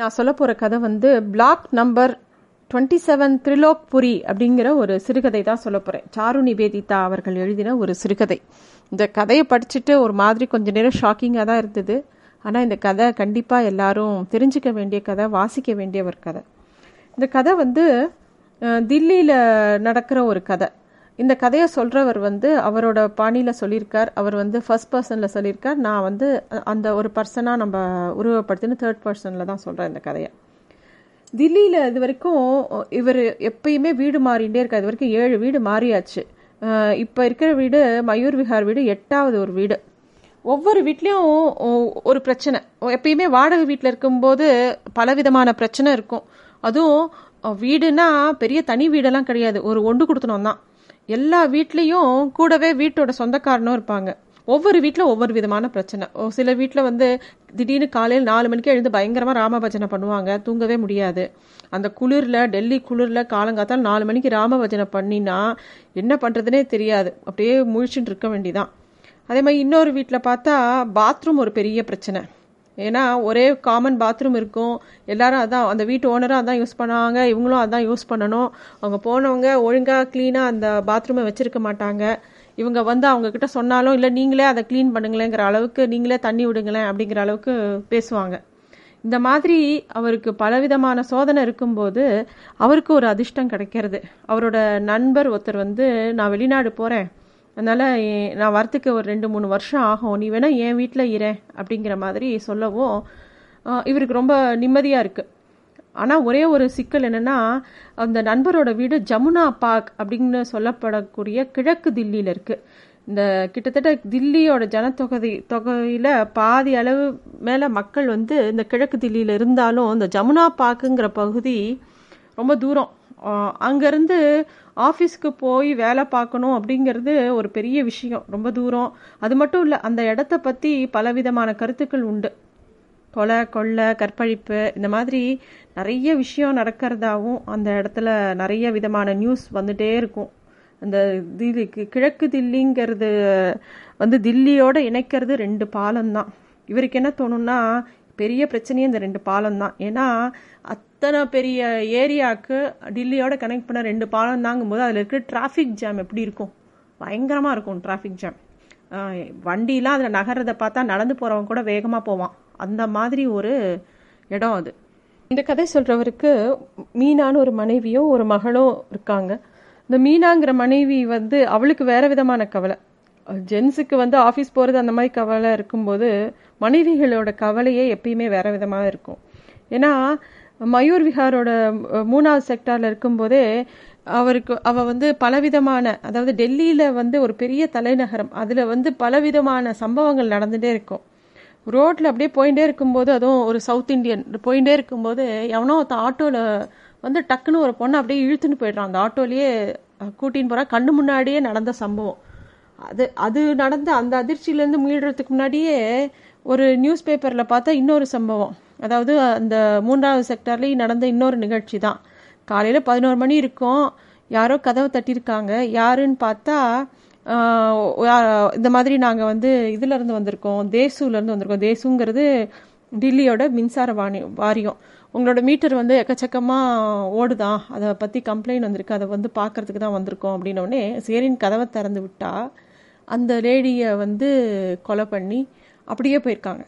நான் சொல்ல போற கதை வந்து block number twenty seven Trilokpuri அப்படிங்கிற ஒரு சிறுகதை தான் சொல்ல போறேன். சாரு நிவேதிதா அவர்கள் எழுதின ஒரு சிறுகதை. இந்த கதையை படிச்சுட்டு ஒரு மாதிரி கொஞ்ச நேரம் ஷாக்கிங்காக தான் இருந்தது. ஆனால் இந்த கதை கண்டிப்பாக எல்லாரும் தெரிஞ்சுக்க வேண்டிய கதை வாசிக்க வேண்டிய ஒரு கதை. இந்த கதை வந்து தில்லியில் நடக்கிற ஒரு கதை. இந்த கதையை சொல்கிறவர் வந்து அவரோட பாணியில் சொல்லியிருக்கார். அவர் வந்து ஃபர்ஸ்ட் பர்சனில் சொல்லியிருக்கார். நான் வந்து அந்த ஒரு பர்சனாக நம்ம உருவப்படுத்தின தேர்ட் பர்சனில் தான் சொல்கிறேன் இந்த கதையை. தில்லியில் இது வரைக்கும் இவர் எப்பயுமே வீடு மாறிகிட்டே இருக்கார். இது வரைக்கும் ஏழு வீடு மாறியாச்சு. இப்போ இருக்கிற வீடு மயூர் விஹார் வீடு எட்டாவது ஒரு வீடு. ஒவ்வொரு வீட்லேயும் ஒரு பிரச்சனை. எப்பயுமே வாடகை வீட்டில் இருக்கும்போது பலவிதமான பிரச்சனை இருக்கும். அதுவும் வீடுனா பெரிய தனி வீடெல்லாம் கிடையாது. ஒரு ஒன்று கொடுத்தனும் தான் எல்லா வீட்லேயும் கூடவே வீட்டோட சொந்தக்காரனும் இருப்பாங்க. ஒவ்வொரு வீட்டில் ஒவ்வொரு விதமான பிரச்சனை. சில வீட்டில் வந்து திடீர்னு காலையில் நாலு மணிக்கு எழுந்து பயங்கரமாக ராமபஜனை பண்ணுவாங்க. தூங்கவே முடியாது. அந்த குளிரில் டெல்லி குளிரில் காலங்காத்தால் நாலு மணிக்கு ராமபஜனை பண்ணினா என்ன பண்ணுறதுனே தெரியாது. அப்படியே முழிச்சுட்டு இருக்க வேண்டிதான். அதே மாதிரி இன்னொரு வீட்டில் பார்த்தா பாத்ரூம் ஒரு பெரிய பிரச்சனை. ஏன்னா ஒரே காமன் பாத்ரூம் இருக்கும். எல்லாரும் அதான் அந்த வீட்டு ஓனரும் அதான் யூஸ் பண்ணுவாங்க. இவங்களும் அதான் யூஸ் பண்ணணும். அவங்க போனவங்க ஒழுங்காக க்ளீனாக அந்த பாத்ரூமை வச்சிருக்க மாட்டாங்க. இவங்க வந்து அவங்கக்கிட்ட சொன்னாலும் இல்லை நீங்களே அதை க்ளீன் பண்ணுங்களேங்கிற அளவுக்கு நீங்களே தண்ணி விடுங்களேன் அப்படிங்கிற அளவுக்கு பேசுவாங்க. இந்த மாதிரி அவருக்கு பலவிதமான சோதனை இருக்கும்போது அவருக்கு ஒரு அதிர்ஷ்டம் கிடைக்கிறது. அவரோட நண்பர் ஒருத்தர் வந்து நான் வெளிநாடு போகிறேன் அதனால் நான் வரத்துக்கு ஒரு ரெண்டு மூணு வருஷம் ஆகும். நீ வேணால் என் வீட்டில் இரு அப்படிங்கிற மாதிரி சொல்லவும் இவருக்கு ரொம்ப நிம்மதியாக இருக்குது ஆனால் ஒரே ஒரு சிக்கல் என்னென்னா அந்த நண்பரோட வீடு ஜமுனா பார்க் அப்படின்னு சொல்லப்படக்கூடிய கிழக்கு தில்லியில் இருக்குது இந்த கிட்டத்தட்ட தில்லியோட ஜனத்தொகை தொகையில் பாதி அளவு மேலே மக்கள் வந்து இந்த கிழக்கு தில்லியில் இருந்தாலும் இந்த ஜமுனா பார்க்குங்கிற பகுதி ரொம்ப தூரம். அங்கேருந்து ஆஃபீஸ்க்கு போய் வேலை பார்க்கணும் அப்படிங்கிறது ஒரு பெரிய விஷயம் ரொம்ப தூரம். அது மட்டும் இல்லை அந்த இடத்த பற்றி பலவிதமான கருத்துக்கள் உண்டு. கொலை கொள்ளை கற்பழிப்பு இந்த மாதிரி நிறைய விஷயம் நடக்கிறதாவும் அந்த இடத்துல நிறைய விதமான நியூஸ் வந்துட்டே இருக்கும். அந்த தில்லிக்கு கிழக்கு தில்லிங்கிறது வந்து தில்லியோட இணைக்கிறது ரெண்டு பாலம் தான். இவருக்கு என்ன தோணும்னா பெரிய பிரச்சனையே இந்த ரெண்டு பாலம் தான். ஏன்னா அத்தனை பெரிய ஏரியாவுக்கு டில்லியோட கனெக்ட் பண்ண ரெண்டு பாலம் தாங்கும் போது அதில் இருக்கிற டிராஃபிக் ஜாம் எப்படி இருக்கும்? பயங்கரமாக இருக்கும் டிராஃபிக் ஜாம் வண்டிலாம் அதில் நகர்றதை பார்த்தா நடந்து போகிறவங்க கூட வேகமாக போவான். அந்த மாதிரி ஒரு இடம் அது. இந்த கதை சொல்கிறவருக்கு மீனான்னு ஒரு மனைவியும் ஒரு மகளும் இருக்காங்க. இந்த மீனாங்கிற மனைவி வந்து அவளுக்கு வேறு விதமான கவலை. ஜென்ஸுக்கு வந்து ஆஃபீஸ் போகிறது அந்த மாதிரி கவலை இருக்கும்போது மனைவிகளோட கவலையே எப்பயுமே வேறு விதமாக இருக்கும். ஏன்னா மயூர் விஹாரோட மூணாவது செக்டாரில் இருக்கும்போதே அவருக்கு அவ வந்து பலவிதமான அதாவது டெல்லியில் வந்து ஒரு பெரிய தலைநகரம். அதில் வந்து பலவிதமான சம்பவங்கள் நடந்துகிட்டே இருக்கும். ரோட்டில் அப்படியே போயிட்டே இருக்கும்போது அதுவும் ஒரு சவுத் இண்டியன் போயிட்டே இருக்கும்போது எவனோ ஒருத்தன் ஆட்டோல வந்து டக்குன்னு ஒரு பொண்ணை அப்படியே இழுத்துன்னு போயிடுறான். அந்த ஆட்டோலயே கூட்டின்னு போறா. கண்ணு முன்னாடியே நடந்த சம்பவம். அது அது நடந்த அந்த அதிர்ச்சியிலேருந்து மீடுறதுக்கு முன்னாடியே ஒரு நியூஸ் பேப்பரில் பார்த்தா இன்னொரு சம்பவம். அதாவது அந்த மூன்றாவது செக்டர்லேயும் நடந்த இன்னொரு நிகழ்ச்சி தான் காலையில் பதினோரு மணி இருக்கும். யாரோ கதவை தட்டியிருக்காங்க. யாருன்னு பார்த்தா இந்த மாதிரி நாங்கள் வந்து இதிலேருந்து வந்திருக்கோம். தேசுலேருந்து வந்திருக்கோம். தேசுங்கிறது டில்லியோட மின்சார வாணி வாரியம். உங்களோட மீட்டர் வந்து எக்கச்சக்கமாக ஓடுதான். அதை பற்றி கம்ப்ளைண்ட் வந்திருக்கு. அதை வந்து பார்க்கறதுக்கு தான் வந்திருக்கோம் அப்படின்னோடனே சரின்னு கதவை திறந்து விட்டா அந்த லேடியை வந்து கொலை பண்ணி அப்படியே போயிருக்காங்க.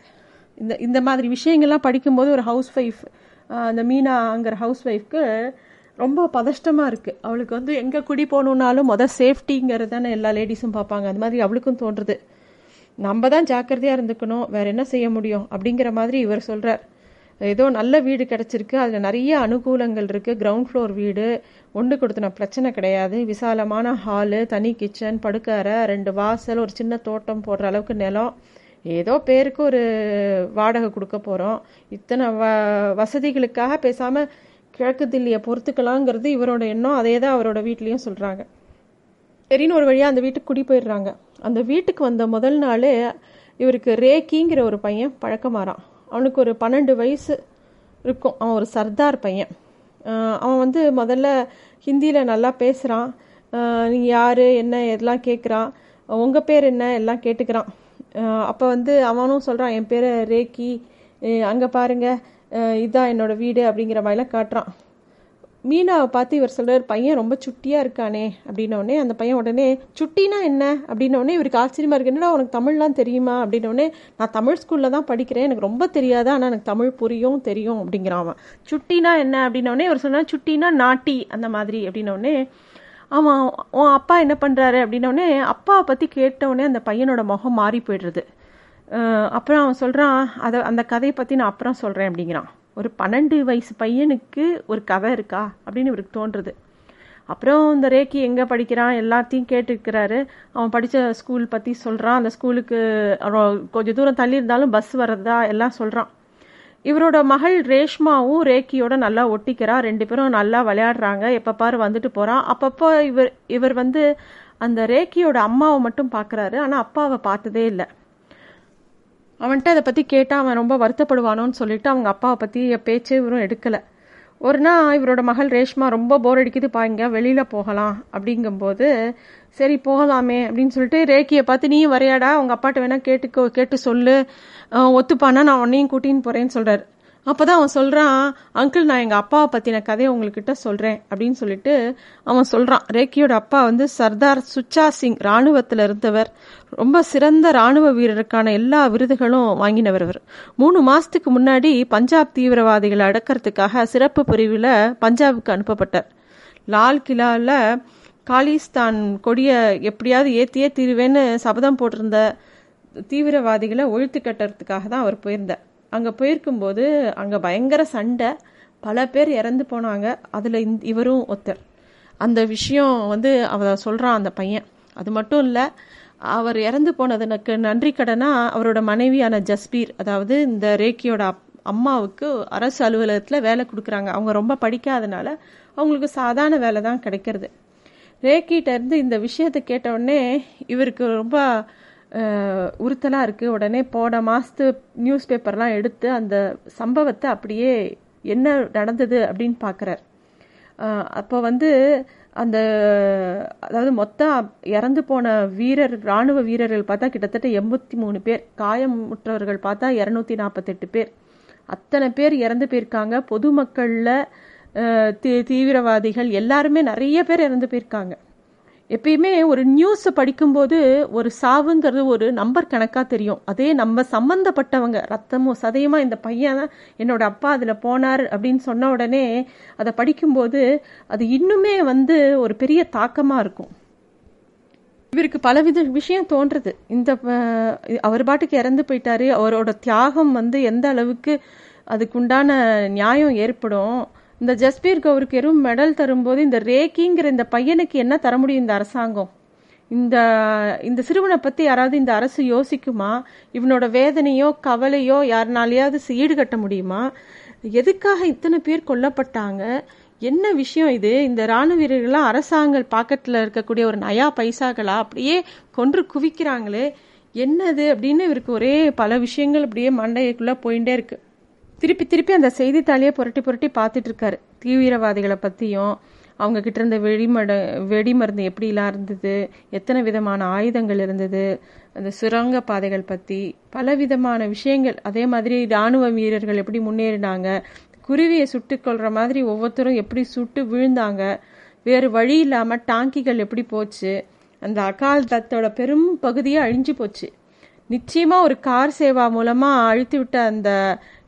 இந்த இந்த மாதிரி விஷயங்கள்லாம் படிக்கும்போது ஒரு ஹவுஸ் ஒய்ஃப் அந்த மீனாங்கிற ஹவுஸ் ஒய்ஃப்க்கு ரொம்ப பதஷ்டமாக இருக்குது அவளுக்கு வந்து எங்கே குடி போகணுன்னாலும் மொதல் சேஃப்டிங்கிறது தானே எல்லா லேடிஸும் பார்ப்பாங்க. அது மாதிரி அவளுக்கும் தோன்றுறது நம்ம தான் ஜாக்கிரதையாக இருந்துக்கணும். வேற என்ன செய்ய முடியும்? அப்படிங்கிற மாதிரி இவர் சொல்கிறார் ஏதோ நல்ல வீடு கிடச்சிருக்கு. அதில் நிறைய அனுகூலங்கள் இருக்குது கிரவுண்ட் ஃப்ளோர் வீடு ஒன்று கொடுத்தன பிரச்சனை கிடையாது. விசாலமான ஹாலு தனி கிச்சன் படுக்கறை ரெண்டு வாசல் ஒரு சின்ன தோட்டம் போடுற அளவுக்கு நிலம். ஏதோ பேருக்கு ஒரு வாடகை கொடுக்க போகிறோம் இத்தனை வ வசதிகளுக்காக பேசாமல் கிழக்கு தில்லியை பொறுத்துக்கலாங்கிறது இவரோட எண்ணம். அதே தான் அவரோட வீட்லேயும் சொல்கிறாங்க சரின்னு ஒரு வழியாக அந்த வீட்டுக்கு குடி போயிடுறாங்க. அந்த வீட்டுக்கு வந்த முதல் நாளே இவருக்கு ரேக்கிங்கிற ஒரு பையன் பழக்கமாறான். அவனுக்கு ஒரு பன்னெண்டு வயசு இருக்கும். அவன் ஒரு சர்தார் பையன். அவன் வந்து முதல்ல ஹிந்தியில் நல்லா பேசுகிறான் நீங்கள் யார் என்ன எல்லாம் கேட்குறான் உங்கள் பேர் என்ன? எல்லாம் கேட்டுக்கிறான். அப்போ வந்து அவனும் சொல்கிறான் என் பேர் ரேக்கி அங்கே பாருங்க. இதான் என்னோட வீடு அப்படிங்கிற மாதிரிலாம் காட்டுறான். மீனாவை பார்த்து இவர் சொல்கிறார் பையன் ரொம்ப சுட்டியாக இருக்கானே அப்படின்னோடனே அந்த பையன் உடனே சுட்டினா என்ன? அப்படின்ன உடனே இவருக்கு ஆச்சரியமாக இருக்கு என்னடா உனக்கு தமிழ்லாம் தெரியுமா? அப்படின்னோடனே நான் தமிழ் ஸ்கூலில் தான் படிக்கிறேன். எனக்கு ரொம்ப தெரியாது ஆனால் எனக்கு தமிழ் புரியும் தெரியும் அப்படிங்கிறான் அவன். சுட்டினா என்ன? அப்படின்னோடனே இவர் சொன்னால் சுட்டினா நாட்டி அந்த மாதிரி அப்படின்னோடனே அவன் உன் அப்பா என்ன பண்ணுறாரு அப்படின்னோடனே அப்பாவை பற்றி கேட்டவுடனே அந்த பையனோட முகம் மாறி போயிடுறது. அப்புறம் அவன் சொல்கிறான் அதை அந்த கதையை பற்றி நான் அப்புறம் சொல்கிறேன் அப்படிங்கிறான். ஒரு பன்னெண்டு வயசு பையனுக்கு ஒரு கதை இருக்கா அப்படின்னு இவருக்கு தோன்றுறது அப்புறம் இந்த ரேக்கி எங்கே படிக்கிறான் எல்லாத்தையும் கேட்டுக்கிறாரு அவன் படித்த ஸ்கூல் பற்றி சொல்கிறான் அந்த ஸ்கூலுக்கு கொஞ்சம் தூரம் தள்ளி இருந்தாலும் பஸ் வர்றதா எல்லாம் சொல்கிறான் இவரோட மகள் ரேஷ்மாவும் ரேக்கியோட நல்லா ஒட்டிக்கிறா. ரெண்டு பேரும் நல்லா விளையாடுறாங்க. எப்போ பாரு வந்துட்டு போறான் அப்பப்போ இவர் இவர் வந்து அந்த ரேக்கியோட அம்மாவை மட்டும் பார்க்கறாரு ஆனா அப்பாவை பார்த்ததே இல்லை. அவன்கிட்ட அதை பத்தி கேட்டா அவன் ரொம்ப வருத்தப்படுவானோன்னு சொல்லிட்டு அவங்க அப்பாவை பத்தி பேச்சே இவரும் எடுக்கல. ஒரு நாள் இவரோட மகள் ரேஷ்மா ரொம்ப போர் அடிக்குது. பாருங்க வெளியில போகலாம். அப்படிங்கும்போது சரி போகலாமே அப்படின்னு சொல்லிட்டு ரேக்கியை பார்த்து நீயும் வரையாடா உங்கள் அப்பாட்ட வேணா கேட்டுக்கோ கேட்டு சொல்லு. ஒத்துப்பானா நான் உன்னையும் கூட்டின்னு போகிறேன்னு சொல்கிறார் அப்போ தான் அவன் சொல்கிறான் அங்கிள் நான் எங்கள் அப்பாவை பற்றின கதையை உங்கள்கிட்ட சொல்கிறேன் அப்படின்னு சொல்லிட்டு அவன் சொல்கிறான் ரேக்கியோட அப்பா வந்து சர்தார் சுச்சா சிங் இராணுவத்தில் இருந்தவர். ரொம்ப சிறந்த ராணுவ வீரருக்கான எல்லா விருதுகளும் வாங்கினவர் அவர். மூணு மாதத்துக்கு முன்னாடி பஞ்சாப் தீவிரவாதிகளை அடக்கிறதுக்காக சிறப்பு பிரிவில் பஞ்சாபுக்கு அனுப்பப்பட்டார். லால் கிலாவில் காலிஸ்தான் கொடியை எப்படியாவது ஏத்தியே தீருவேன்னு சபதம் போட்டிருந்த தீவிரவாதிகளை ஒழித்து கட்டுறதுக்காக தான் அவர் போயிருந்தார். அங்கே போயிருக்கும்போது அங்கே பயங்கர சண்டை. பல பேர் இறந்து போனாங்க. அதில் இந் இவரும் ஒருத்தர். அந்த விஷயம் வந்து அவ சொல்கிறான் அந்த பையன். அது மட்டும் இல்லை அவர் இறந்து போனதுனுக்கு நன்றி கடனாக அவரோட மனைவியான ஜஸ்பீர் அதாவது இந்த ரேக்கியோட அப்- அம்மாவுக்கு அரசு அலுவலகத்தில் வேலை கொடுக்குறாங்க. அவங்க ரொம்ப படிக்காதனால அவங்களுக்கு சாதாரண வேலை தான் கிடைக்கிறது. ரேக்கிட்ட இருந்து இந்த விஷயத்தை கேட்ட உடனே இவருக்கு ரொம்ப உறுத்தலாக இருக்குது உடனே போன மாதத்து நியூஸ் பேப்பர்லாம் எடுத்து அந்த சம்பவத்தை அப்படியே என்ன நடந்தது அப்படின்னு பார்க்கறார் அப்போ வந்து அந்த அதாவது மொத்தம் இறந்து போன வீரர் ராணுவ வீரர்கள் பார்த்தா கிட்டத்தட்ட எண்பத்தி மூணு பேர். காயமுற்றவர்கள் பார்த்தா இரநூத்தி நாற்பத்தெட்டு பேர். அத்தனை பேர் இறந்து போயிருக்காங்க. பொதுமக்களில் தீவிரவாதிகள் எல்லாருமே நிறைய பேர் இறந்து போயிருக்காங்க. எப்பயுமே ஒரு நியூஸை படிக்கும்போது ஒரு சாவுங்கிறது ஒரு நம்பர் கணக்காக தெரியும். அதே நம்ம சம்மந்தப்பட்டவங்க ரத்தமும் சதையுமா இந்த பையன் தான் என்னோட அப்பா அதில் போனார் அப்படின்னு சொன்ன உடனே அதை படிக்கும்போது அது இன்னுமே வந்து ஒரு பெரிய தாக்கமாக இருக்கும். இவருக்கு பலவித விஷயம் தோன்றுது. இந்த அவர் பாட்டுக்கு இறந்து போயிட்டாரு. அவரோட தியாகம் வந்து எந்த அளவுக்கு அதுக்குண்டான நியாயம் ஏற்படும்? இந்த ஜஸ்பீர் கவுருக்கு எறும் மெடல் தரும்போது இந்த ரேக்கிங்கிற இந்த பையனுக்கு என்ன தர முடியும் இந்த அரசாங்கம்? இந்த இந்த சிறுவனை பற்றி யாராவது இந்த அரசு யோசிக்குமா? இவனோட வேதனையோ கவலையோ யாருனாலையாவது ஈடுகட்ட முடியுமா? எதுக்காக இத்தனை பேர் கொல்லப்பட்டாங்க? என்ன விஷயம் இது? இந்த ராணுவ வீரர்கள்லாம் அரசாங்க பாக்கெட்டில் இருக்கக்கூடிய ஒரு நயா பைசாக்களா? அப்படியே கொன்று குவிக்கிறாங்களே. என்னது? அப்படின்னு இவருக்கு ஒரே பல விஷயங்கள் அப்படியே மண்டைக்குள்ளே போயிட்டே இருக்குது திருப்பி திருப்பி அந்த செய்தித்தாளையே புரட்டி புரட்டி பார்த்துட்டு இருக்காரு தீவிரவாதிகளை பற்றியும் அவங்க கிட்ட இருந்த வெடிமட வெடிமருந்து எப்படிலாம் இருந்தது எத்தனை விதமான ஆயுதங்கள் இருந்தது அந்த சுரங்க பாதைகள் பற்றி பல விதமான விஷயங்கள். அதே மாதிரி ராணுவ வீரர்கள் எப்படி முன்னேறினாங்க குருவியை சுட்டு கொள்ற மாதிரி ஒவ்வொருத்தரும் எப்படி சுட்டு விழுந்தாங்க வேறு வழி இல்லாமல் டாங்கிகள் எப்படி போச்சு அந்த அகால் தத்தோட பெரும் பகுதியே அழிஞ்சு போச்சு. நிச்சயமாக ஒரு கார் சேவா மூலமாக அழித்து விட்ட அந்த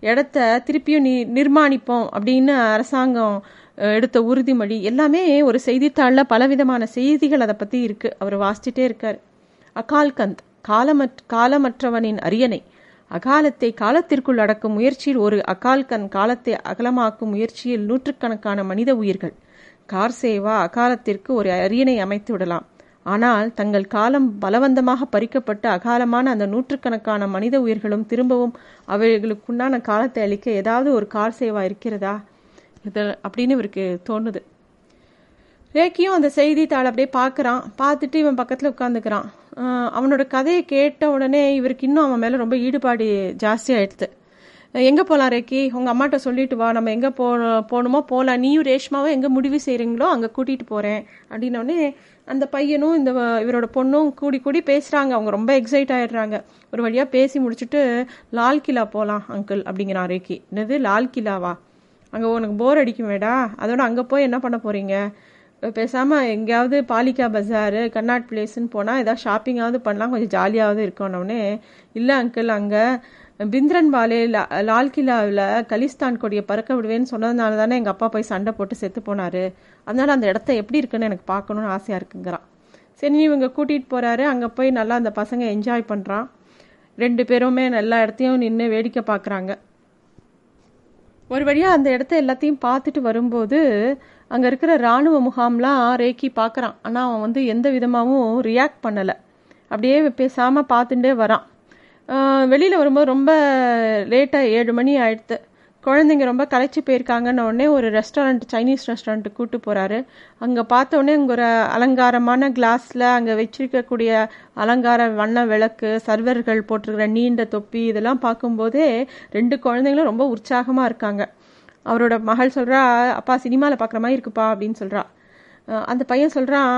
இடத்த திருப்பியும் நி நிர்மாணிப்போம் அப்படின்னு அரசாங்கம் எடுத்த உறுதிமொழி. எல்லாமே ஒரு செய்தித்தாளில் பலவிதமான செய்திகள் அதை பற்றி இருக்குது அவர் வாசிச்சுட்டே இருக்கார். அகால்கந்த் காலமற் காலமற்றவனின் அரியணை. அகாலத்தை காலத்திற்குள் அடக்கும் முயற்சியில் ஒரு அகால்கந்த் காலத்தை அகலமாக்கும் முயற்சியில் நூற்றுக்கணக்கான மனித உயிர்கள். கார் சேவா அகாலத்திற்கு ஒரு அரியணை அமைத்து விடலாம். ஆனால் தங்கள் காலம் பலவந்தமாக பறிக்கப்பட்டு அகாலமான அந்த நூற்றுக்கணக்கான மனித உயிர்களும் திரும்பவும் அவைகளுக்குண்டான காலத்தை அளிக்க ஏதாவது ஒரு கால் சேவா இருக்கிறதா? இது அப்படின்னு இவருக்கு தோணுது. ரேக்கியும் அந்த செய்தித்தாள் அப்படியே பார்க்குறான். பார்த்துட்டு இவன் பக்கத்தில் உட்காந்துக்கிறான் அவனோட கதையை கேட்ட உடனே இவருக்கு இன்னும் அவன் மேலே ரொம்ப ஈடுபாடு ஜாஸ்தி எங்கே போகலாம் ரேக்கி? உங்கள் அம்மாட்ட சொல்லிட்டு வா. நம்ம எங்கே போ போகணுமோ? போகலாம் நீயும் ரேஷ்மாவும் எங்கே முடிவு செய்கிறீங்களோ அங்கே கூட்டிகிட்டு போகிறேன் அப்படின்னோடனே அந்த பையனும் இந்த இவரோட பொண்ணும் கூடி கூடி பேசுகிறாங்க அவங்க ரொம்ப எக்ஸைட் ஆகிடுறாங்க ஒரு வழியாக பேசி முடிச்சுட்டு லால் கிலா போகலாம் அங்கிள் அப்படிங்கிறான் ரேக்கி என்னது லால் கிலாவா? அங்கே உனக்கு போர் அடிக்குமேடா. அதோட அங்கே போய் என்ன பண்ண போகிறீங்க பேசாமல் எங்கேயாவது பாலிகா பஜாரு கர்நாட் பிளேஸ்ன்னு போனால் ஏதாவது ஷாப்பிங்காவது பண்ணலாம். கொஞ்சம் ஜாலியாவது இருக்கணும்னே. இல்லை அங்கிள் அங்கே பிந்திரன் பாலே லால் கிலாவில் கலிஸ்தான் கொடியை பறக்க விடுவேன்னு சொன்னதுனால தானே எங்கள் அப்பா போய் சண்டை போட்டு செத்து போனார். அதனால் அந்த இடத்த எப்படி இருக்குன்னு எனக்கு பார்க்கணுன்னு ஆசையாக இருக்குங்கிறான். சரி இவங்க கூட்டிகிட்டு போகிறாரு அங்கே போய் நல்லா அந்த பசங்க என்ஜாய் பண்ணுறான் ரெண்டு பேருமே எல்லா இடத்தையும் நின்று வேடிக்கை பார்க்குறாங்க. ஒரு வழியாக அந்த இடத்த எல்லாத்தையும் பார்த்துட்டு வரும்போது அங்கே இருக்கிற இராணுவ முகாம்லாம் ரேக்கி பார்க்குறான். ஆனால் அவன் வந்து எந்த விதமாகவும் ரியாக்ட் பண்ணலை. அப்படியே பேசாமல் பார்த்துட்டே வரான். வெளியில் வரும்போது ரொம்ப லேட்டாக ஏழு மணி ஆயிடுத்து. குழந்தைங்க ரொம்ப களைச்சி போயிருக்காங்கன்னு உடனே ஒரு ரெஸ்டாரண்ட் சைனீஸ் ரெஸ்டாரண்ட்டு கூட்டு போகிறாரு அங்கே பார்த்தோன்னே அங்கே ஒரு அலங்காரமான கிளாஸில் அங்கே வச்சிருக்கக்கூடிய அலங்கார வண்ண விளக்கு சர்வர்கள் போட்டிருக்கிற நீண்ட தொப்பி இதெல்லாம் பார்க்கும்போதே ரெண்டு குழந்தைங்களும் ரொம்ப உற்சாகமாக இருக்காங்க. அவரோட மகள் சொல்கிறா அப்பா சினிமாவில் பார்க்குற மாதிரி இருக்குப்பா அப்படின்னு சொல்கிறா அந்த பையன் சொல்கிறான்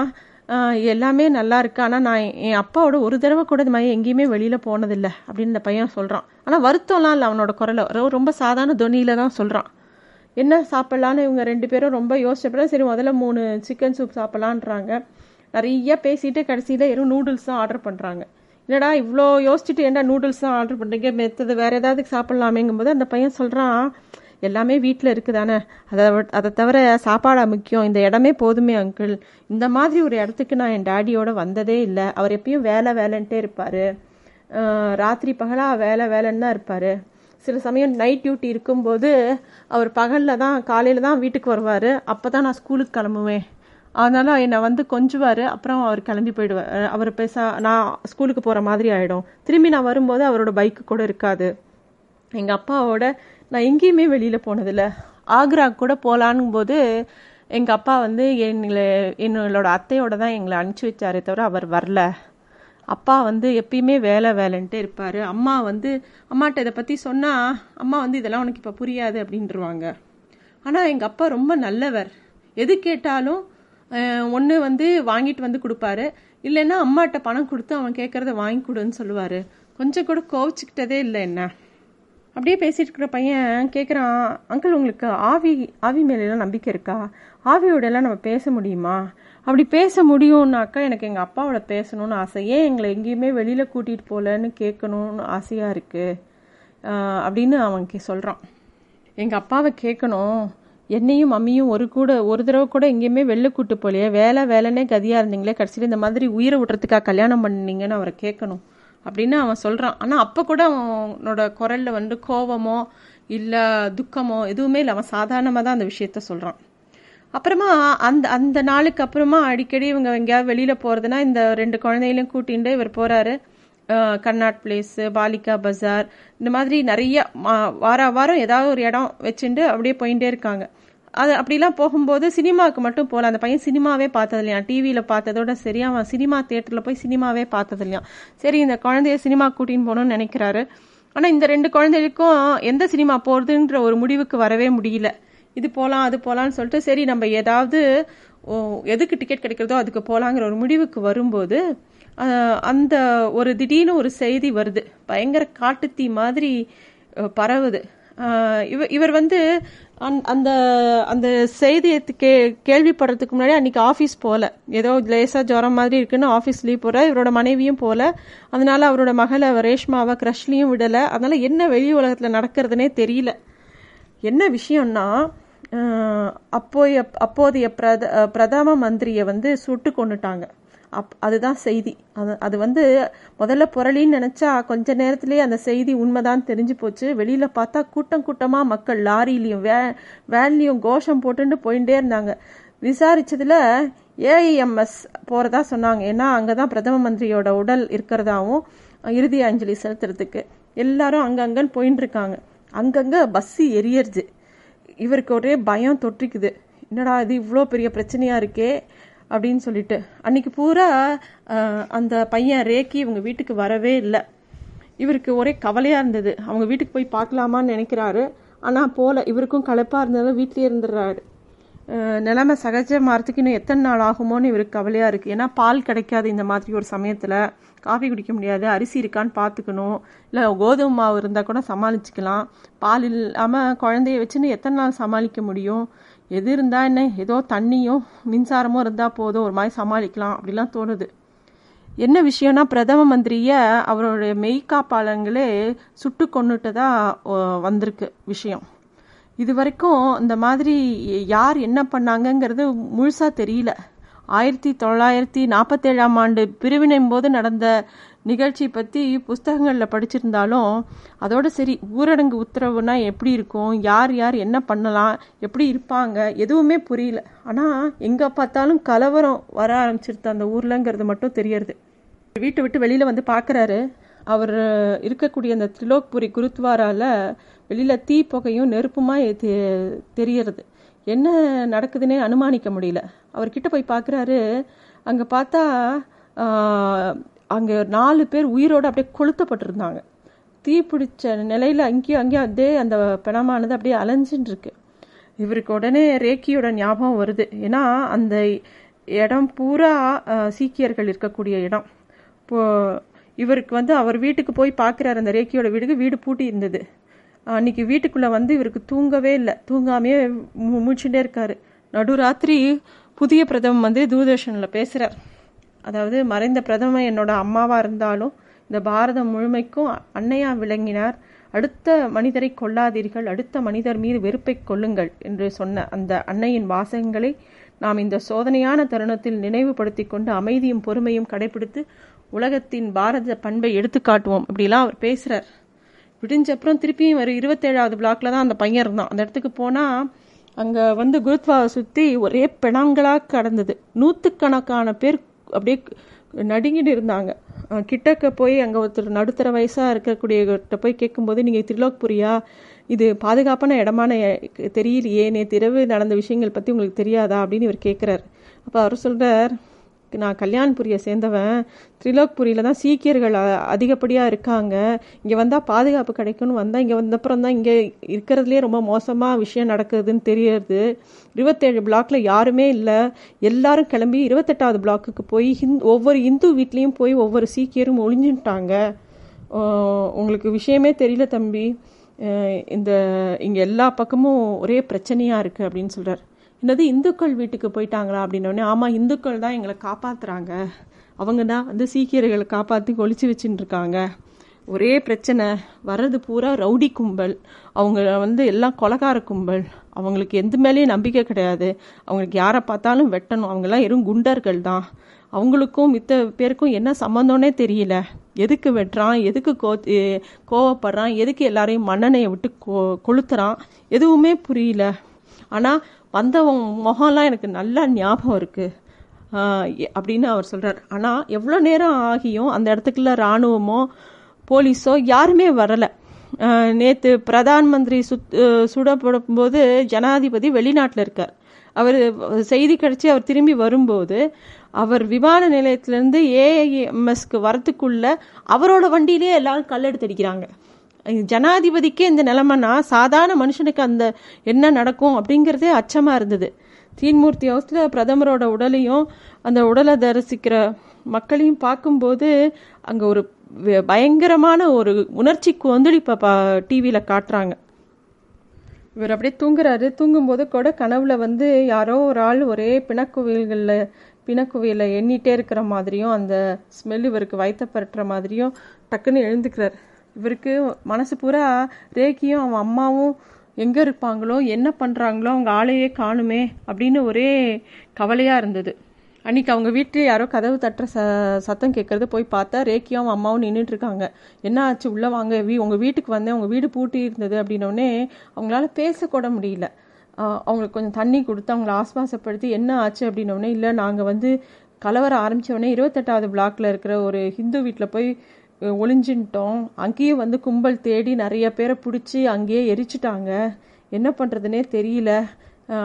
எல்லாமே நல்லா இருக்கு. ஆனால் நான் என் அப்பாவோட ஒரு தடவை கூட இந்த மாதிரி எங்கேயுமே வெளியில் போனதில்லை அப்படின்னு இந்த பையன் சொல்கிறான் ஆனால் வருத்தம்லாம் இல்லை அவனோட குரலை. ரொம்ப சாதாரண தொனியில் தான் சொல்கிறான் என்ன சாப்பிட்லான்னு இவங்க ரெண்டு பேரும் ரொம்ப யோசிச்சப்பட சரி முதல்ல மூணு சிக்கன் சூப் சாப்பிட்லான்றாங்க நிறைய பேசிட்டு கடைசியில் வெறும் நூடுல்ஸ் தான் ஆர்டர் பண்ணுறாங்க என்னடா இவ்வளோ யோசிச்சுட்டு என்ன நூடுல்ஸ் தான் ஆர்டர் பண்ணுறீங்க மெத்தது வேறு ஏதாவது சாப்பிட்லாமேங்கும்போது அந்த பையன் சொல்கிறான் எல்லாமே வீட்டில் இருக்குதானே? அதை அதை தவிர சாப்பாடாக முக்கியம். இந்த இடமே போதுமே அங்கிள் இந்த மாதிரி ஒரு இடத்துக்கு நான் என் டேடியோட வந்ததே இல்லை. அவர் எப்பயும் வேலை வேலைன்ட்டே இருப்பார். ராத்திரி பகலாக வேலை வேலைன்னு தான் இருப்பார். சில சமயம் நைட் டியூட்டி இருக்கும்போது அவர் பகலில் தான் காலையில் தான் வீட்டுக்கு வருவார். அப்போ தான் நான் ஸ்கூலுக்கு கிளம்புவேன். அதனால் என்னை வந்து கொஞ்சுவார். அப்புறம் அவர் கிளம்பி போயிடுவார். அவர் பேச நான் ஸ்கூலுக்கு போகிற மாதிரி ஆகிடும் திரும்பி நான் வரும்போது அவரோட பைக்கு கூட இருக்காது. எங்கள் அப்பாவோட நான் எங்கேயுமே வெளியில் போனதில்ல. ஆக்ரா கூட போகலான் போது எங்கள் அப்பா வந்து எங்களை என்னோட அத்தையோட தான் எங்களை அனுப்பிச்சி வச்சாரே தவிர அவர் வரல. அப்பா வந்து எப்பயுமே வேலை வேலைன்ட்டு இருப்பார். அம்மா வந்து அம்மாட்ட இதை பற்றி சொன்னால் அம்மா வந்து இதெல்லாம் உனக்கு இப்போ புரியாது அப்படின்ட்டுருவாங்க ஆனால் எங்கள் அப்பா ரொம்ப நல்லவர். எது கேட்டாலும் ஒன்று வந்து வாங்கிட்டு வந்து கொடுப்பாரு. இல்லைன்னா அம்மாட்ட பணம் கொடுத்து அவன் கேட்குறத வாங்கி கொடுன்னு சொல்லுவார். கொஞ்சம் கூட கோவிச்சுக்கிட்டதே இல்லை என்ன. அப்படியே பேசிட்டு இருக்கிற பையன் கேட்குறான் அங்கிள் உங்களுக்கு ஆவி ஆவி மேலாம் நம்பிக்கை இருக்கா? ஆவியோடலாம் நம்ம பேச முடியுமா? அப்படி பேச முடியும்னாக்கா எனக்கு எங்கள் அப்பாவோட பேசணும்னு ஆசை. ஏன் எங்களை எங்கேயுமே வெளியில் கூட்டிகிட்டு போகலன்னு கேட்கணும்னு ஆசையாக இருக்குது அப்படின்னு அவன் சொல்கிறான் எங்கள் அப்பாவை கேட்கணும். என்னையும் மம்மியும் ஒரு கூட ஒரு தடவை கூட எங்கேயுமே வெளில கூட்டு போலையே வேலை வேலைன்னே கதியாக இருந்தீங்களே கடைசியில் இந்த மாதிரி உயிரை விட்டுறதுக்காக கல்யாணம் பண்ணீங்கன்னு அவரை கேட்கணும். அப்படின்னு அவன் சொல்கிறான் ஆனால் அப்போ கூட அவனோட குரலில் வந்து கோவமோ இல்லை துக்கமோ எதுவுமே இல்லை. அவன் சாதாரணமாக தான் அந்த விஷயத்த சொல்கிறான் அப்புறமா அந்த அந்த நாளுக்கு அப்புறமா அடிக்கடி இவங்க எங்கேயாவது வெளியில் போகிறதுனா இந்த ரெண்டு குழந்தைகளையும் கூட்டிகிட்டு இவர் போகிறாரு கர்நாட் பிளேஸு பாலிகா பஜார் இந்த மாதிரி நிறைய வார வாரம் ஏதாவது ஒரு இடம் வச்சுட்டு அப்படியே போயிட்டே இருக்காங்க. அது அப்படிலாம் போகும்போது சினிமாவுக்கு மட்டும் போகல அந்த பையன் சினிமாவே பார்த்தது இல்லையா டிவியில் பார்த்ததோட சரி அவன் சினிமா தேட்டரில் போய் சினிமாவே பார்த்தது இல்லையா சரி இந்த குழந்தைய சினிமா கூட்டின்னு போகணும்னு நினைக்கிறாரு. ஆனால் இந்த ரெண்டு குழந்தைகளுக்கும் எந்த சினிமா போகிறதுன்ற ஒரு முடிவுக்கு வரவே முடியல. இது போகலாம் அது போகலான்னு சொல்லிட்டு சரி நம்ம ஏதாவது எதுக்கு டிக்கெட் கிடைக்கிறதோ அதுக்கு போகலாங்கிற ஒரு முடிவுக்கு வரும்போது அந்த ஒரு திடீர்னு ஒரு செய்தி வருது. பயங்கர காட்டுத்தீ மாதிரி பரவுது. இவர் இவர் வந்து அந்த அந்த செய்தியை கே கேள்விப்படுறதுக்கு முன்னாடி அன்றைக்கி ஆஃபீஸ் போகல ஏதோ லேசாக ஜுரம் மாதிரி இருக்குன்னு ஆஃபீஸ் லீவ் போகிற இவரோட மனைவியும் போகல அதனால அவரோட மகளை ரேஷ்மாவை க்ரஷ்லையும் விடலை. அதனால் என்ன வெளி உலகத்தில் நடக்கிறதுனே தெரியல. என்ன விஷயம்னா அப்போய அப்போதைய பிரத பிரதம மந்திரியை வந்து சுட்டு கொண்டுட்டாங்க அப் அதுதான் செய்தி. அது அது வந்து முதல்ல புரளின்னு நினச்சா கொஞ்ச நேரத்துலேயே அந்த செய்தி உண்மைதான் தெரிஞ்சு போச்சு. வெளியில் பார்த்தா கூட்டம் கூட்டமாக மக்கள் லாரிலையும் வே வேன்லேயும் கோஷம் போட்டுட்டு போயிட்டே இருந்தாங்க. விசாரித்ததில் ஏஐஎம்எஸ் போகிறதா சொன்னாங்க. ஏன்னா அங்கே தான் பிரதம மந்திரியோட உடல் இருக்கிறதாவும் இறுதி அஞ்சலி செலுத்துறதுக்கு எல்லாரும் அங்கங்கன்னு போயின்னு இருக்காங்க அங்கங்கே பஸ்ஸு எரியறது இவருக்கு ஒரே பயம் தொற்றிக்குது. என்னடா இது இவ்வளோ பெரிய பிரச்சனையாக இருக்கே. அப்படின்னு சொல்லிட்டு. அன்னைக்கு பூரா அந்த பையன் ரேக்கி இவங்க வீட்டுக்கு வரவே இல்லை. இவருக்கு ஒரே கவலையாக இருந்தது. அவங்க வீட்டுக்கு போய் பார்க்கலாமான்னு நினைக்கிறாரு. ஆனால் போல. இவருக்கும் களைப்பாக இருந்ததும் வீட்லேயே இருந்துடுறாரு. அஹ் நிலைமை சகஜமாகறதுக்கு இன்னும் எத்தனை நாள் ஆகுமோன்னு இவருக்கு கவலையாக இருக்குது ஏன்னா பால் கிடைக்காது இந்த மாதிரி ஒரு சமயத்தில். காஃபி குடிக்க முடியாது. அரிசி இருக்கான்னு பார்த்துக்கணும். இல்லை கோதுமை மாவு இருந்தால் கூட சமாளிச்சுக்கலாம். பால் இல்லாமல் குழந்தைய வச்சுன்னு எத்தனை நாள் சமாளிக்க முடியும்? எது இருந்தால் என்ன? ஏதோ தண்ணியும் மின்சாரமும் இருந்தால் போதும் ஒரு மாதிரி சமாளிக்கலாம் அப்படிலாம் தோணுது. என்ன விஷயம்னா பிரதம மந்திரியை அவருடைய மெய்காப்பாளங்களே சுட்டு கொண்டுட்டதா வந்திருக்கு விஷயம். இது வரைக்கும் இந்த மாதிரி யார் என்ன பண்ணாங்கங்கிறது முழுசாக தெரியல. ஆயிரத்தி தொள்ளாயிரத்தி நாற்பத்தேழாம் ஆண்டு பிரிவினையும் போது நடந்த நிகழ்ச்சி பற்றி புஸ்தகங்களில் படிச்சிருந்தாலும் அதோட சரி ஊரடங்கு உத்தரவுனா எப்படி இருக்கும் யார் யார் என்ன பண்ணலாம் எப்படி இருப்பாங்க எதுவுமே புரியல. ஆனால் எங்கே பார்த்தாலும் கலவரம் வர ஆரம்பிச்சிருது. அந்த ஊர்லங்கிறது மட்டும் தெரியறது. வீட்டை விட்டு வெளியில் வந்து பார்க்குறாரு. அவர் இருக்கக்கூடிய அந்த திலோக்புரி குருத்வாரால வெளியில் தீ புகையும் நெருப்புமாக தெ- தெரியறது. என்ன நடக்குதுன்னே அனுமானிக்க முடியல. அவர்கிட்ட போய் பார்க்குறாரு. அங்கே பார்த்தா அங்கே நாலு பேர் உயிரோடு அப்படியே கொளுத்தப்பட்டிருந்தாங்க. தீ பிடிச்ச நிலையில் அங்கேயும் அங்கேயும் அதே அந்த பிணமானது அப்படியே அலைஞ்சின்னு இருக்கு இவருக்கு உடனே ரேக்கியோட ஞாபகம் வருது. ஏன்னா அந்த இடம் பூரா சீக்கியர்கள் இருக்கக்கூடிய இடம். இப்போ இவருக்கு வந்து அவர் வீட்டுக்கு போய் பார்க்குறாரு. அந்த ரேக்கியோட வீடுக்கு வீடு பூட்டி இருந்தது அன்னைக்கு வீட்டுக்குள்ளே வந்து இவருக்கு தூங்கவே இல்லை. தூங்காமையே மு- இருக்காரு. நடுராத்திரி புதிய பிரதம மந்திரி தூர்தர்ஷனில் பேசுகிறார் அதாவது மறைந்த பிரதமர் என்னோட அம்மாவாக இருந்தாலும் இந்த பாரதம் முழுமைக்கும் அன்னையா விளங்கினார். அடுத்த மனிதரை கொள்ளாதீர்கள் அடுத்த மனிதர் மீது வெறுப்பை கொள்ளுங்கள் என்று சொன்ன அந்த அன்னையின் வாசகங்களை நாம் இந்த சோதனையான தருணத்தில் நினைவுபடுத்தி கொண்டு அமைதியும் பொறுமையும் கடைபிடித்து உலகத்தின் பாரத பண்பை எடுத்துக்காட்டுவோம் அப்படிலாம் அவர் பேசுகிறார் விடிஞ்ச அப்புறம் திருப்பியும் ஒரு இருபத்தேழாவது பிளாக்ல தான் அந்த பையன் இருந்தான். அந்த இடத்துக்கு போனா அங்க வந்து குருத்வாவை சுத்தி ஒரே பிணங்களா கடந்தது. நூத்துக்கணக்கான பேர் அப்படியே நடுங்கிட்டு இருந்தாங்க. கிட்டக்க போய் அங்க ஒருத்தர் நடுத்தர வயசா இருக்கக்கூடியவர்கிட்ட போய் கேட்கும்போது நீங்க திரிலோக்புரியா இது பாதுகாப்பான இடமான தெரியலையே. நேற்று இரவு நடந்த விஷயங்கள் பத்தி உங்களுக்கு தெரியாதா? அப்படின்னு இவர் கேட்கிறார் அப்ப அவர் சொல்றார் நான் கல்யாண்புரியை சேர்ந்தவன். திரிலோக்புரியில் தான் சீக்கியர்கள் அதிகப்படியாக இருக்காங்க. இங்கே வந்தால் பாதுகாப்பு கிடைக்கும்னு வந்தால் இங்கே வந்தப்புறம் தான் இங்கே இருக்கிறதுலே ரொம்ப மோசமாக விஷயம் நடக்குதுன்னு தெரியறது. இருபத்தேழு பிளாக்ல யாருமே இல்லை. எல்லாரும் கிளம்பி இருபத்தெட்டாவது பிளாக்குக்கு போய் ஹிந்து ஒவ்வொரு இந்து வீட்லேயும் போய் ஒவ்வொரு சீக்கியரும் ஒளிஞ்சுட்டாங்க. உங்களுக்கு விஷயமே தெரியல தம்பி. இந்த இங்கே எல்லா பக்கமும் ஒரே பிரச்சனையாக இருக்குது அப்படின்னு சொல்கிறார் என்னது இந்துக்கள் வீட்டுக்கு போயிட்டாங்களா அப்படின்னோடனே ஆமாம் இந்துக்கள் தான் எங்களை காப்பாற்றுறாங்க அவங்க தான் வந்து சீக்கியர்களை காப்பாற்றி ஒழிச்சு வச்சுட்டு இருக்காங்க. ஒரே பிரச்சனை வர்றது பூரா ரவுடி கும்பல். அவங்க வந்து எல்லாம் கொலகார கும்பல். அவங்களுக்கு எந்த மேலேயும் நம்பிக்கை கிடையாது. அவங்களுக்கு யாரை பார்த்தாலும் வெட்டணும். அவங்கெல்லாம் வெறும் குண்டர்கள் தான். அவங்களுக்கும் மித்த பேருக்கும் என்ன சம்மந்தம்னே தெரியல. எதுக்கு வெட்டுறான்? எதுக்கு கோ கோவப்படுறான்? எதுக்கு எல்லாரையும் மன்னனையை விட்டு கொ கொளுத்துறான்? எதுவுமே புரியல. ஆனால் வந்தவங்க முகம்லாம் எனக்கு நல்லா ஞாபகம் இருக்குது அப்படின்னு அவர் சொல்கிறார் ஆனால் எவ்வளோ நேரம் ஆகியும் அந்த இடத்துக்குள்ள இராணுவமோ போலீஸோ யாருமே வரலை. நேற்று பிரதான் மந்திரி சுத் சுடப்படும் போது ஜனாதிபதி வெளிநாட்டில் இருக்கார். அவர் செய்தி கிடைச்சி அவர் திரும்பி வரும்போது அவர் விமான நிலையத்திலேருந்து ஏஐஎம்எஸ்க்கு வரத்துக்குள்ள அவரோட வண்டியிலே எல்லாரும் கல்லெடுத்து அடிக்கிறாங்க. ஜனாதிபதிக்கே இந்த நிலைமைனா சாதாரண மனுஷனுக்கு அந்த என்ன நடக்கும் அப்படிங்கிறதே அச்சமாக இருந்தது. தீன்மூர்த்தி ஹவுஸில் பிரதமரோட உடலையும் அந்த உடலை தரிசிக்கிற மக்களையும் பார்க்கும்போது அங்கே ஒரு பயங்கரமான ஒரு உணர்ச்சி கொந்தளிப்பை பா டிவியில் காட்டுறாங்க. இவர் அப்படியே தூங்குறாரு. தூங்கும்போது கூட கனவுல வந்து யாரோ ஒரு ஆள் ஒரே பிணக்குவியல்களில் பிணக்குவியலை எண்ணிட்டே இருக்கிற மாதிரியும் அந்த ஸ்மெல் இவருக்கு வயத்த பரட்டுற மாதிரியும் டக்குன்னு எழுந்துக்கிறார். இவருக்கு மனசு பூரா ரேக்கியும் அவன் அம்மாவும் எங்கே இருப்பாங்களோ என்ன பண்ணுறாங்களோ அவங்க ஆளையே காணுமே அப்படின்னு ஒரே கவலையாக இருந்தது. அன்னைக்கு அவங்க வீட்டில் யாரோ கதவு தட்டுற ச சத்தம் கேட்குறது போய் பார்த்தா ரேக்கியும் அவன் அம்மாவும் நின்றுட்டு இருக்காங்க. என்ன ஆச்சு? உள்ளே வாங்க. வீ உங்கள் வீட்டுக்கு வந்தேன். உங்கள் வீடு பூட்டி இருந்தது அப்படின்னோடனே அவங்களால பேசக்கூட முடியல. அவங்களுக்கு கொஞ்சம் தண்ணி கொடுத்து அவங்கள ஆஸ்வாசப்படுத்தி என்ன ஆச்சு? அப்படின்னோடனே இல்லை நாங்கள் வந்து கலவரம் ஆரம்பித்தோடனே இருபத்தெட்டாவது பிளாக்கில் இருக்கிற ஒரு ஹிந்து வீட்டில் போய் ஒளிஞ்சின்ட்டோம். அங்கேயும் வந்து கும்பல் தேடி நிறைய பேரை பிடிச்சி அங்கேயே எரிச்சிட்டாங்க. என்ன பண்ணுறதுனே தெரியல.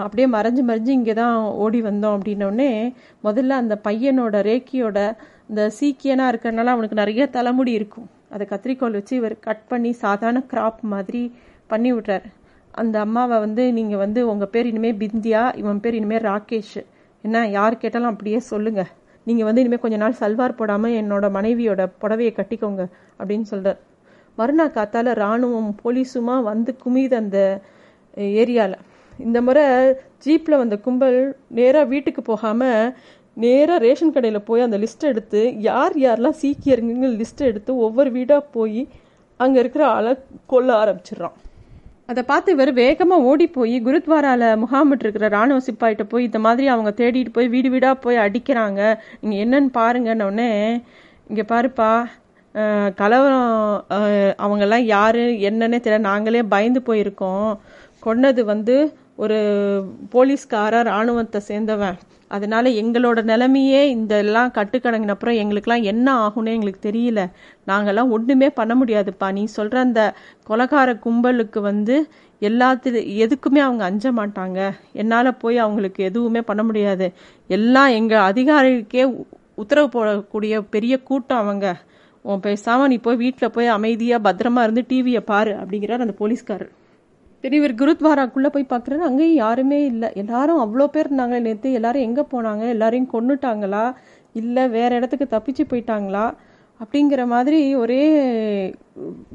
அப்படியே மறைஞ்சு மறைஞ்சு இங்கே தான் ஓடி வந்தோம் அப்படின்னோடனே முதல்ல அந்த பையனோட ரேக்கியோட இந்த சீக்கியனாக இருக்கிறனால அவனுக்கு நிறைய தலைமுடி இருக்கும். அதை கத்திரிக்கோல் வச்சு இவர் கட் பண்ணி சாதாரண கிராப் மாதிரி பண்ணி விட்றாரு. அந்த அம்மாவை வந்து நீங்கள் வந்து உங்கள் பேர் இனிமேல் பிந்தியா? இவன் பேர் இனிமேல் ராகேஷ். என்ன யார் கேட்டாலும் அப்படியே சொல்லுங்கள் நீங்கள் வந்து இனிமேல் கொஞ்ச நாள் சல்வார் போடாமல் என்னோட மனைவியோட புடவையை கட்டிக்கோங்க அப்படின்னு சொல்கிறார் மறுநாள் காத்தால ராணுவம் போலீஸுமா வந்து குமியுது அந்த ஏரியாவில் இந்த முறை ஜீப்பில் வந்த கும்பல் நேராக வீட்டுக்கு போகாமல் நேராக ரேஷன் கடையில் போய் அந்த லிஸ்ட் எடுத்து யார் யாரெல்லாம் சீக்கியருங்க லிஸ்ட் எடுத்து ஒவ்வொரு வீடாக போய் அங்கே இருக்கிற ஆளை கொல்ல ஆரம்பிச்சிடுறான். அதை பார்த்து இவர் வேகமாக ஓடி போய் குருத்வாரால முகாமிட்டு இருக்கிற ராணுவ சிப்பாயிட்ட போய் இந்த மாதிரி அவங்க தேடிட்டு போய் வீடு வீடாக போய் அடிக்கிறாங்க. நீங்கள் என்னன்னு பாருங்கன்னொடனே இங்கே பாருப்பா கலவரம் அவங்கெல்லாம் யார் என்னன்னே தெரியல. நாங்களே பயந்து போயிருக்கோம். கொன்னது வந்து ஒரு போலீஸ்காரர் ராணுவத்தை சேர்ந்தவன். அதனால எங்களோட நிலைமையே இந்த எல்லாம் கட்டுக்கடங்கின அப்புறம் எங்களுக்கெல்லாம் என்ன ஆகும்னு எங்களுக்கு தெரியல. நாங்கள்லாம் ஒன்றுமே பண்ண முடியாதுப்பா. நீ சொல்கிற அந்த கொலகார கும்பலுக்கு வந்து எல்லாத்து எதுக்குமே அவங்க அஞ்ச மாட்டாங்க. என்னால் போய் அவங்களுக்கு எதுவுமே பண்ண முடியாது. எல்லாம் எங்கள் அதிகாரிக்கே உத்தரவு போடக்கூடிய பெரிய கூட்டம் அவங்க. உன் பேசாமல் நீ போய் வீட்டில் போய் அமைதியாக பத்திரமா இருந்து டிவியை பாரு அப்படிங்கிறார் அந்த போலீஸ்காரர். சரி இவர் குருத்வாராக்குள்ள போய் பார்க்குறாரு அங்கேயும் யாருமே இல்லை. எல்லாரும் அவ்வளோ பேர் இருந்தாங்களே நேற்று எல்லாரும் எங்கே போனாங்க? எல்லாரையும் கொண்டுட்டாங்களா இல்லை வேற இடத்துக்கு தப்பிச்சு போயிட்டாங்களா? அப்படிங்கிற மாதிரி ஒரே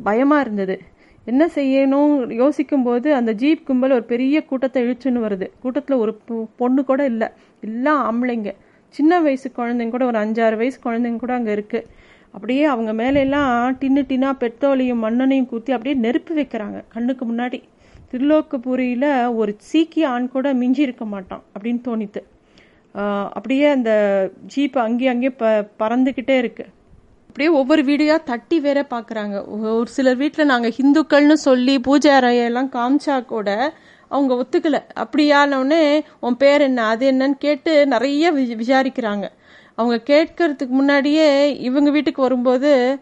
பயமாக இருந்தது. என்ன செய்யணும்? யோசிக்கும்போது அந்த ஜீப் கும்பல் ஒரு பெரிய கூட்டத்தை இழுச்சுன்னு வருது. கூட்டத்தில் ஒரு பொ- பொண்ணு கூட இல்லை. எல்லாம் ஆம்பளைங்க. சின்ன வயசு குழந்தைங்க கூட ஒரு அஞ்சாறு வயசு குழந்தைங்க கூட அங்கே இருக்குது அப்படியே அவங்க மேலெல்லாம் டின்னு டின்னா பெட்ரோலையும் மண்ணெண்ணையும் கூத்தி அப்படியே நெருப்பு வைக்கிறாங்க. கண்ணுக்கு முன்னாடி. திருலோக்கபுரியில் ஒரு சீக்கிய ஆண் கூட மிஞ்சி இருக்க மாட்டான் அப்படின்னு தோணித்து. அப்படியே அந்த ஜீப் அங்கேயும் அங்கேயும் ப பறந்துக்கிட்டே இருக்கு. அப்படியே ஒவ்வொரு வீடியோ தட்டி வேற பார்க்குறாங்க ஒரு சிலர் வீட்டில் நாங்கள் ஹிந்துக்கள்னு சொல்லி பூஜை அறையெல்லாம் காமிச்சா கூட அவங்க ஒத்துக்கல. அப்படியானவுடனே உன் பேர் என்ன? அது என்னன்னு கேட்டு நிறைய வி- விசாரிக்கிறாங்க. அவங்க கேட்கறதுக்கு முன்னாடியே இவங்க வீட்டுக்கு வரும்போது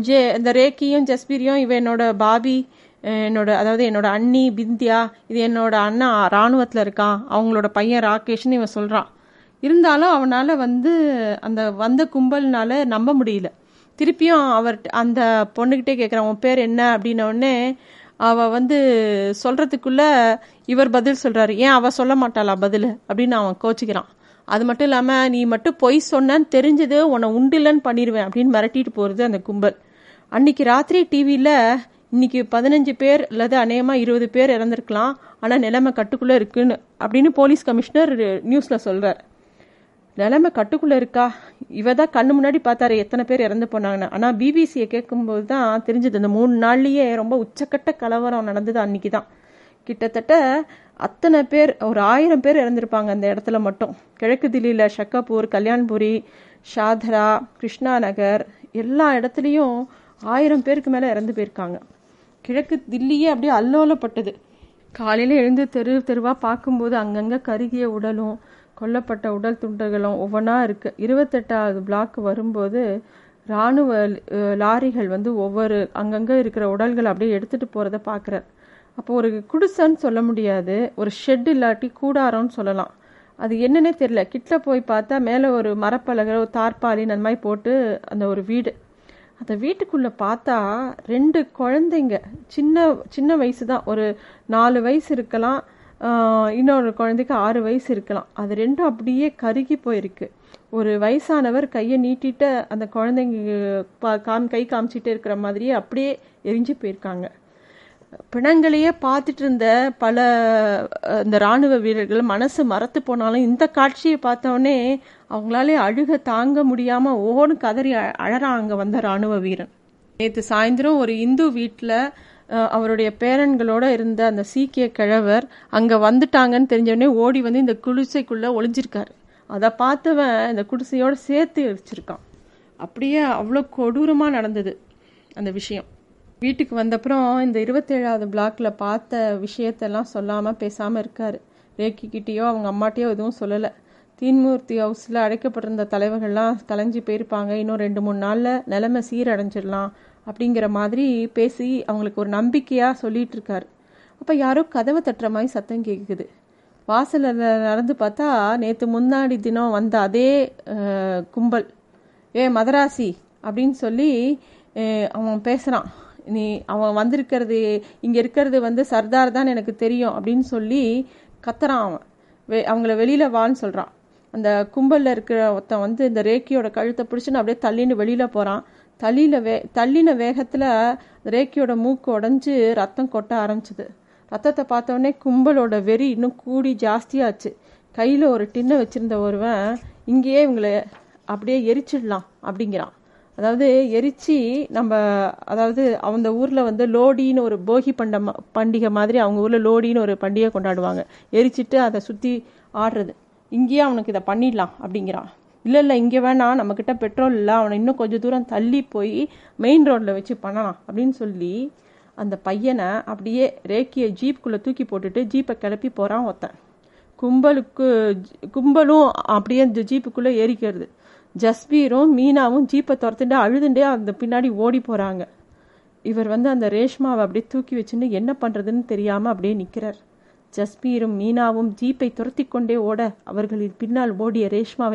ஜே இந்த ரேக்கியும் ஜஸ்பீரியும் இவ என்னோட பாபி என்னோட அதாவது என்னோட அண்ணி பிந்தியா இது என்னோட அண்ணா இராணுவத்தில் இருக்கான். அவங்களோட பையன் ராகேஷ்னு இவன் சொல்கிறான் இருந்தாலும் அவனால் வந்து அந்த வந்த கும்பல்னால நம்ப முடியல. திருப்பியும் அவர் அந்த பொண்ணுக்கிட்டே கேட்குறான் உன் பேர் என்ன? அப்படின்ன அவள் அவ வந்து சொல்கிறதுக்குள்ளே இவர் பதில் சொல்கிறாரு ஏன் அவள் சொல்ல மாட்டாளா பதில்? அப்படின்னு அவன் கோச்சிக்கிறான். அது மட்டும் இல்லாமல் நீ மட்டும் பொய் சொன்னன்னு தெரிஞ்சது உன்னை உண்டில்லன்னு பண்ணிடுவேன் அப்படின்னு மிரட்டிட்டு போகிறது அந்த கும்பல். அன்னைக்கு ராத்திரி டிவியில் இன்னைக்கு பதினஞ்சு பேர் அல்லது அநேகமா இருபது பேர் இறந்துருக்கலாம். ஆனால் நிலைமை கட்டுக்குள்ளே இருக்குன்னு அப்படின்னு போலீஸ் கமிஷனர் நியூஸில் சொல்கிறார் நிலைமை கட்டுக்குள்ளே இருக்கா? இவ தான் கண்ணு முன்னாடி பார்த்தாரு எத்தனை பேர் இறந்து போனாங்கன்னு. ஆனால் பிபிசியை கேட்கும்போது தான் தெரிஞ்சது. இந்த மூணு நாள்லேயே ரொம்ப உச்சக்கட்ட கலவரம் நடந்தது அன்னைக்கு தான் கிட்டத்தட்ட அத்தனை பேர் ஒரு ஆயிரம் பேர் இறந்துருப்பாங்க அந்த இடத்துல மட்டும். கிழக்கு தில்லியில் ஷக்காப்பூர் கல்யாண்புரி ஷாதரா கிருஷ்ணா நகர் எல்லா இடத்துலையும் ஆயிரம் பேருக்கு மேலே இறந்து போயிருக்காங்க. கிழக்கு தில்லியே அப்படியே அல்லோலப்பட்டது. காலையில் எழுந்து தெரு தெருவாக பார்க்கும்போது அங்கங்கே கருகிய உடலும் கொல்லப்பட்ட உடல் துண்டுகளும் ஒவ்வொன்றா இருக்குது இருபத்தெட்டாவது பிளாக் வரும்போது ராணுவ லாரிகள் வந்து ஒவ்வொரு அங்கங்கே இருக்கிற உடல்களை அப்படியே எடுத்துகிட்டு போகிறத பார்க்குறார். அப்போ ஒரு குடிசைன்னு சொல்ல முடியாது. ஒரு ஷெட் இல்லாட்டி கூடாரம்னு சொல்லலாம். அது என்னன்னே தெரியல. கிட்ட போய் பார்த்தா மேலே ஒரு மரப்பலகை ஒரு தார்பாலின் அந்த மாதிரி போட்டு அந்த ஒரு வீடு. அந்த வீட்டுக்குள்ள பார்த்தா ரெண்டு குழந்தைங்க. சின்ன சின்ன வயசு தான் ஒரு நாலு வயசு இருக்கலாம். இன்னொரு குழந்தைக்கு ஆறு வயசு இருக்கலாம். அது ரெண்டும் அப்படியே கருகி போயிருக்கு. ஒரு வயசானவர் கையை நீட்டிட்டு அந்த குழந்தைங்க பா- காம் கை காமிச்சிட்டே இருக்கிற மாதிரியே அப்படியே எரிஞ்சு போயிருக்காங்க. பிணங்களையே பார்த்துட்டு இருந்த பல இந்த ராணுவ வீரர்கள் மனசு மறத்து போனாலும் இந்த காட்சியை பார்த்தோன்னே அவங்களாலே அழுக தாங்க முடியாம ஓன்னு கதறி அ- அழறான் அங்கே வந்த ராணுவ வீரன். நேற்று சாயந்தரம் ஒரு இந்து வீட்டில் அவருடைய பேரன்களோட இருந்த அந்த சீக்கிய கிழவர் அங்கே வந்துட்டாங்கன்னு தெரிஞ்சவொடனே ஓடி வந்து இந்த குடிசைக்குள்ளே ஒளிஞ்சிருக்காரு. அதை பார்த்தவன் இந்த குடிசையோட சேர்த்து வச்சிருக்கான் அப்படியே அவ்வளோ கொடூரமாக நடந்தது அந்த விஷயம். வீட்டுக்கு வந்தப்புறம் இந்த இருபத்தேழாவது பிளாக்ல பார்த்த விஷயத்தெல்லாம் சொல்லாம பேசாம இருக்காரு. ரேக்கி கிட்டேயோ அவங்க அம்மாட்டையோ எதுவும் சொல்லல. தீன்மூர்த்தி ஹவுஸில் அடைக்கப்பட்டிருந்த தலைவர்கள்லாம் கலைஞ்சி போயிருப்பாங்க. இன்னும் ரெண்டு மூணு நாளில் நிலைமை சீரடைஞ்சிடலாம் அப்படிங்கிற மாதிரி பேசி அவங்களுக்கு ஒரு நம்பிக்கையாக சொல்லிட்டு இருக்காரு. அப்போ யாரோ கதவை தட்டுற மாதிரி சத்தம் கேட்குது வாசலில் நடந்து பார்த்தா நேற்று முன்னாடி தினம் வந்த அதே கும்பல். ஏ மதராசி அப்படின்னு சொல்லி அவன் பேசுகிறான் நீ அவன் வந்திருக்கிறது இங்கே இருக்கிறது வந்து சர்தார் தான் எனக்கு தெரியும் அப்படின்னு சொல்லி கத்துறான் அவன். வெ அவங்கள வெளியில் வான்னு சொல்கிறான் அந்த கும்பலில் இருக்கிற ஒருத்தன் வந்து இந்த ரேக்கியோட கழுத்தை பிடிச்சின்னு அப்படியே தள்ளின்னு வெளியில் போகிறான் தள்ளியில வே தள்ளின வேகத்தில் ரேக்கியோட மூக்கு உடஞ்சி ரத்தம் கொட்ட ஆரம்பிச்சுது. ரத்தத்தை பார்த்தோடனே கும்பலோட வெறி இன்னும் கூடி ஜாஸ்தியாச்சு. கையில் ஒரு டின்னை வச்சுருந்த ஒருவன் இங்கேயே இவங்களை அப்படியே எரிச்சிடலாம் அப்படிங்கிறான். அதாவது எரிச்சி நம்ம அதாவது அந்த ஊரில் வந்து லோடின்னு ஒரு போகி பண்ட பண்டிகை மாதிரி அவங்க ஊரில் லோடின்னு ஒரு பண்டிகை கொண்டாடுவாங்க. எரிச்சிட்டு அதை சுற்றி ஆடுறது. இங்கேயே அவனுக்கு இதை பண்ணிடலாம் அப்படிங்கிறான் இல்லை இல்லை இங்கே வேணாம் நம்மக்கிட்ட பெட்ரோல் இல்லை அவனை இன்னும் கொஞ்சம் தூரம் தள்ளி போய் மெயின் ரோட்டில் வச்சு பண்ணலாம் அப்படின்னு சொல்லி அந்த பையனை அப்படியே ரேக்கியை ஜீப்புக்குள்ளே தூக்கி போட்டுட்டு ஜீப்பை கிளப்பி போகிறான் ஒருத்தன். கும்பலுக்கு கும்பலும் அப்படியே அந்த ஜீப்புக்குள்ளே ஏறிக்கிறது. ஜஸ்பீரும் மீனாவும் ஜீப்பை துரத்துட்டு அழுதுண்டே அந்த பின்னாடி ஓடி போகிறாங்க இவர் வந்து அந்த ரேஷ்மாவை அப்படியே தூக்கி வச்சுன்னு என்ன பண்ணுறதுன்னு தெரியாமல் அப்படியே நிற்கிறார் ஜஸ்பீரும் மீனாவும் ஜீப்பை துரத்தி கொண்டே ஓட அவர்களின் பின்னால் ஓடிய ரேஷ்மாவை